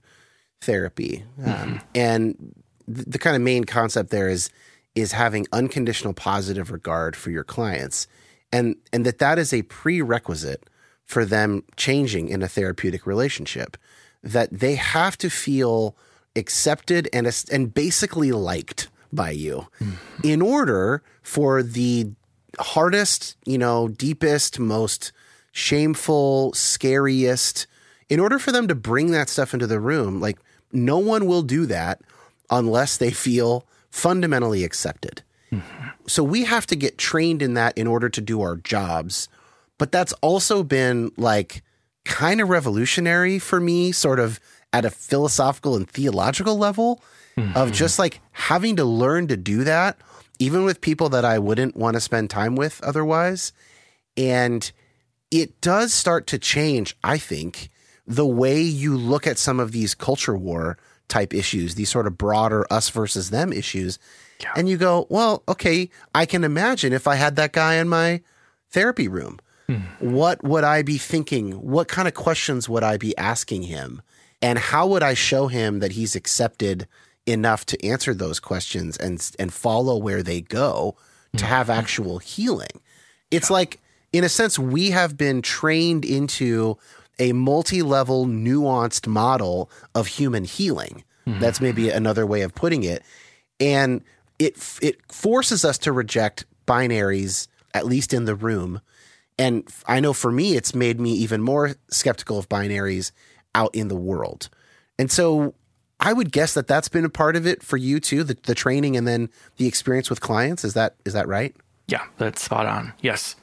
therapy, um, and the, the kind of main concept there is is having unconditional positive regard for your clients, and and that that is a prerequisite for them changing in a therapeutic relationship, that they have to feel accepted and and basically liked by you hmm. in order for the hardest, you know, deepest, most shameful, scariest in order for them to bring that stuff into the room, like no one will do that unless they feel fundamentally accepted. Hmm. So we have to get trained in that in order to do our jobs. But that's also been like kind of revolutionary for me, sort of at a philosophical and theological level of hmm. just like having to learn to do that, even with people that I wouldn't want to spend time with otherwise. And it does start to change, I think, the way you look at some of these culture war type issues, these sort of broader us versus them issues. And you go, well, okay, I can imagine if I had that guy in my therapy room, hmm. what would I be thinking? What kind of questions would I be asking him? And how would I show him that he's accepted enough to answer those questions and and follow where they go to mm-hmm. have actual healing? It's like in a sense we have been trained into a multi-level nuanced model of human healing. Mm-hmm. That's maybe another way of putting it. And it it forces us to reject binaries at least in the room And I know for me, it's made me even more skeptical of binaries out in the world. And so I would guess that that's been a part of it for you too, the, the training and then the experience with clients. Is that is that right? Yeah, that's spot on. Yes.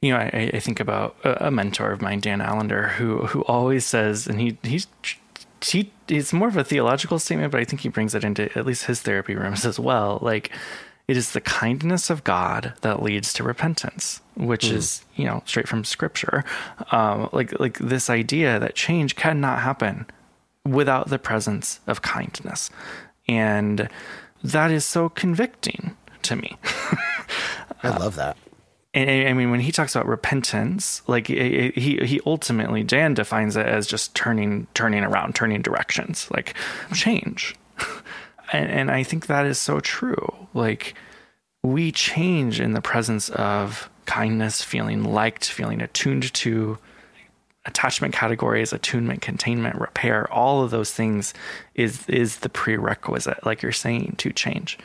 You know, I, I think about a, mentor of mine, Dan Allender, who who always says, and he he's he it's more of a theological statement, but I think he brings it into at least his therapy rooms as well. Like it is the kindness of God that leads to repentance, which mm. is you know straight from Scripture. Um, like like this idea that change cannot happen without the presence of kindness. And that is so convicting to me. I love that. And I mean, when he talks about repentance, like he he ultimately Dan defines it as just turning turning around, turning directions, like change. And, and I think that is so true. Like we change in the presence of kindness, feeling liked, feeling attuned to attachment categories, attunement, containment, repair, all of those things is is the prerequisite, like you're saying, to change.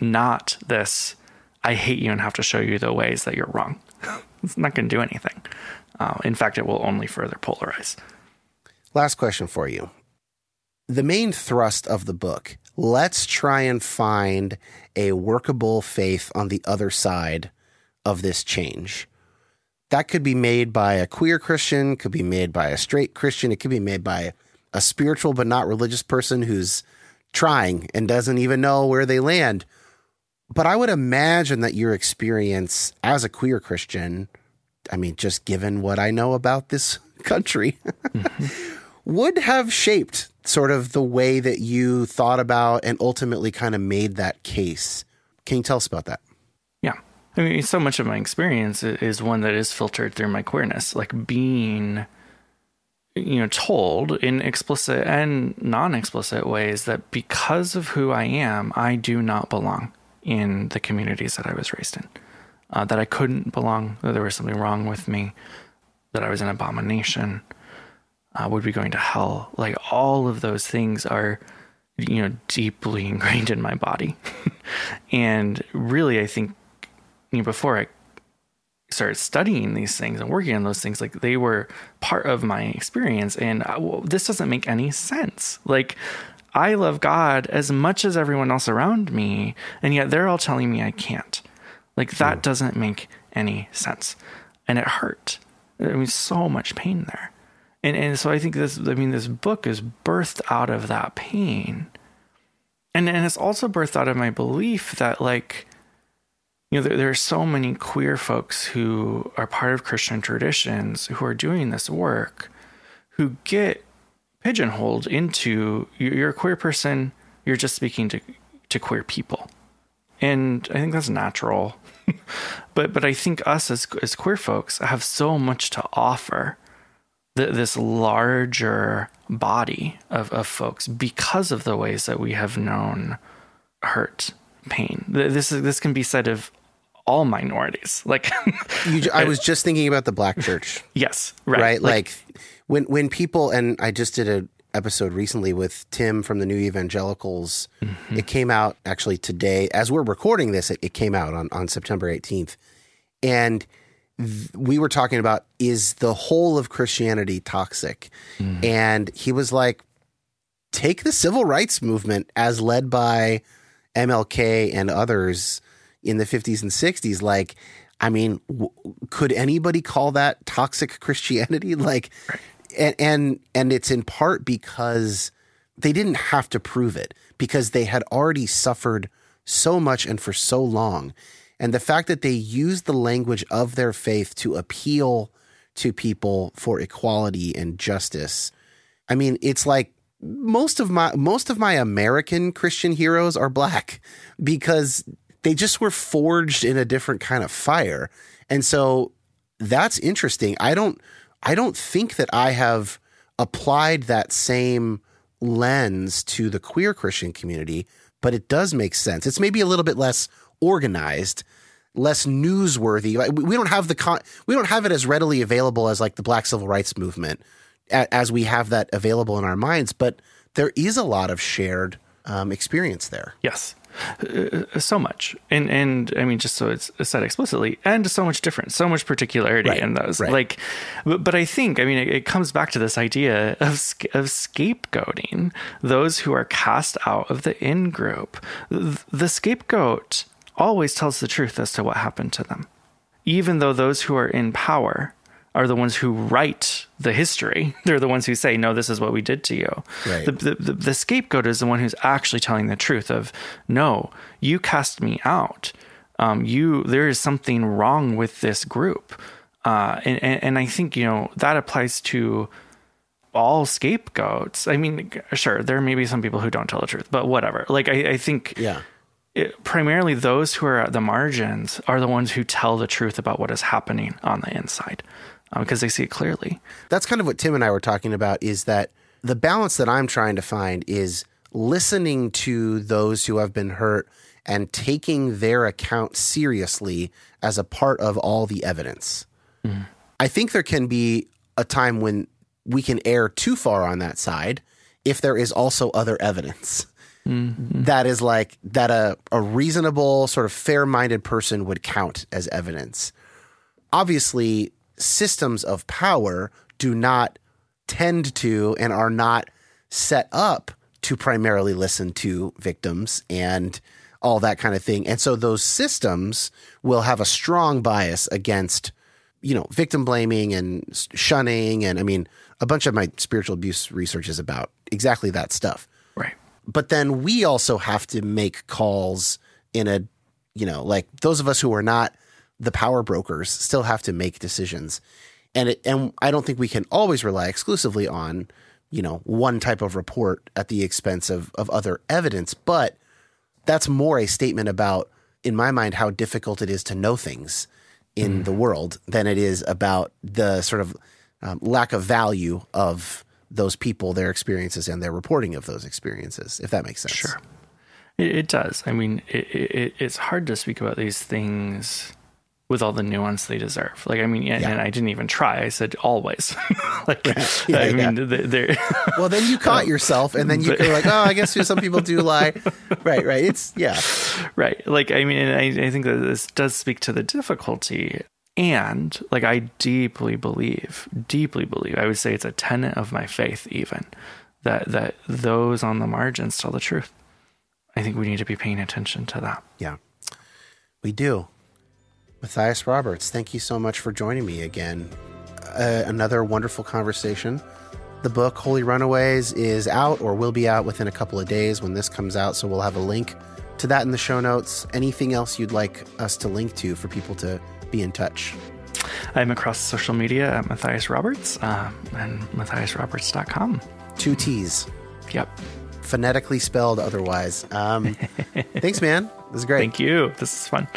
Not this, I hate you and have to show you the ways that you're wrong. it's not going to do anything. Uh, in fact, it will only further polarize. Last question for you. The main thrust of the book let's try and find a workable faith on the other side of this change that could be made by a queer Christian, could be made by a straight Christian, it could be made by a spiritual but not religious person who's trying and doesn't even know where they land. But I would imagine that your experience as a queer Christian, I mean, just given what I know about this country, mm-hmm. would have shaped sort of the way that you thought about and ultimately kind of made that case. Can you tell us about that? Yeah. I mean, so much of my experience is one that is filtered through my queerness, like being, you know, told in explicit and non explicit ways that because of who I am, I do not belong in the communities that I was raised in, uh, that I couldn't belong, that there was something wrong with me, that I was an abomination, uh, would be going to hell. Like all of those things are, you know, deeply ingrained in my body. and really, I think you know, before I started studying these things and working on those things, like they were part of my experience. And I, well, this doesn't make any sense. Like, I love God as much as everyone else around me, and yet they're all telling me I can't. Like, that mm. doesn't make any sense. And it hurt. I mean, so much pain there. And, and so I think this, I mean, this book is birthed out of that pain. And, and it's also birthed out of my belief that, like, you know, there, there, are so many queer folks who are part of Christian traditions who are doing this work who get pigeonholed into you're a queer person, you're just speaking to, to queer people. And I think that's natural. but but I think us as as queer folks have so much to offer the, this larger body of, of folks because of the ways that we have known hurt, pain. This is this can be said of all minorities. Like, you, I was just thinking about the black church. yes, right. Right, like, like when when people and I just did an episode recently with Tim from the New Evangelicals. Mm-hmm. It came out actually today as we're recording this. It, it came out on on September eighteenth, and th- we were talking about is the whole of Christianity toxic, mm-hmm. and he was like, take the civil rights movement as led by MLK and others in the 50s and 60s like i mean w- could anybody call that toxic christianity? Like and, and and it's in part because they didn't have to prove it because they had already suffered so much and for so long and the fact that they use the language of their faith to appeal to people for equality and justice i mean it's like most of my most of my American Christian heroes are black because they just were forged in a different kind of fire. And so that's interesting. I don't I don't think that I have applied that same lens to the queer Christian community, but it does make sense. It's maybe a little bit less organized, less newsworthy. We don't have the con- we don't have it as readily available as like the Black Civil Rights Movement as we have that available in our minds, but there is a lot of shared um, experience there. Yes. Uh, so much, and and I mean, just so it's said explicitly, and so much difference, so much particularity Right, in those. right. Like, but, but I think, I mean, it, it comes back to this idea of of scapegoating those who are cast out of the in group. Th- The scapegoat always tells the truth as to what happened to them, even though those who are in power are the ones who write the history. They're the ones who say, "No, this is what we did to you." Right. The, the, the, the scapegoat is the one who's actually telling the truth of, "No, you cast me out. Um, you there is something wrong with this group." Uh, and, and and I think you know that applies to all scapegoats. I mean, sure, there may be some people who don't tell the truth, but whatever. Like I, I think Yeah. It, primarily those who are at the margins are the ones who tell the truth about what is happening on the inside um, because they see it clearly. That's kind of what Tim and I were talking about is that the balance that I'm trying to find is listening to those who have been hurt and taking their account seriously as a part of all the evidence. Mm-hmm. I think there can be a time when we can err too far on that side if there is also other evidence. Mm-hmm. That is like that a, a reasonable, sort of fair minded person would count as evidence obviously systems of power do not tend to and are not set up to primarily listen to victims and all that kind of thing. And so those systems will have a strong bias against, you know, victim blaming and shunning. And I mean, a bunch of my spiritual abuse research is about exactly that stuff. But then we also have to make calls in a you know like those of us who are not the power brokers still have to make decisions. And it and I don't think we can always rely exclusively on you know one type of report at the expense of of other evidence but that's more a statement about in my mind how difficult it is to know things in the world than it is about the sort of um, lack of value of those people, their experiences, and their reporting of those experiences. If that makes sense. Sure. It, it does. I mean, it, it, it's hard to speak about these things with all the nuance they deserve. Like, I mean, and, Yeah. and I didn't even try. I said always. like, Yeah, I yeah. mean, th- they're. Well, then you caught yourself, and then you were like, "Oh, I guess some people do lie." Right, right. It's yeah, Right. Like, I mean, I, I think that this does speak to the difficulty. And, like, I deeply believe, deeply believe, I would say it's a tenet of my faith, even, that, that those on the margins tell the truth. I think we need to be paying attention to that. yeah. We do. Matthias Roberts, thank you so much for joining me again. Uh, another wonderful conversation. The book Holy Runaways is out or will be out within a couple of days when this comes out, so we'll have a link to that in the show notes. Anything else you'd like us to link to for people to be in touch? I'm across social media at Matthias Roberts uh, and MatthiasRoberts.com. Two T's, Yep. phonetically spelled otherwise. Um, thanks, man. This is great. Thank you. This is fun.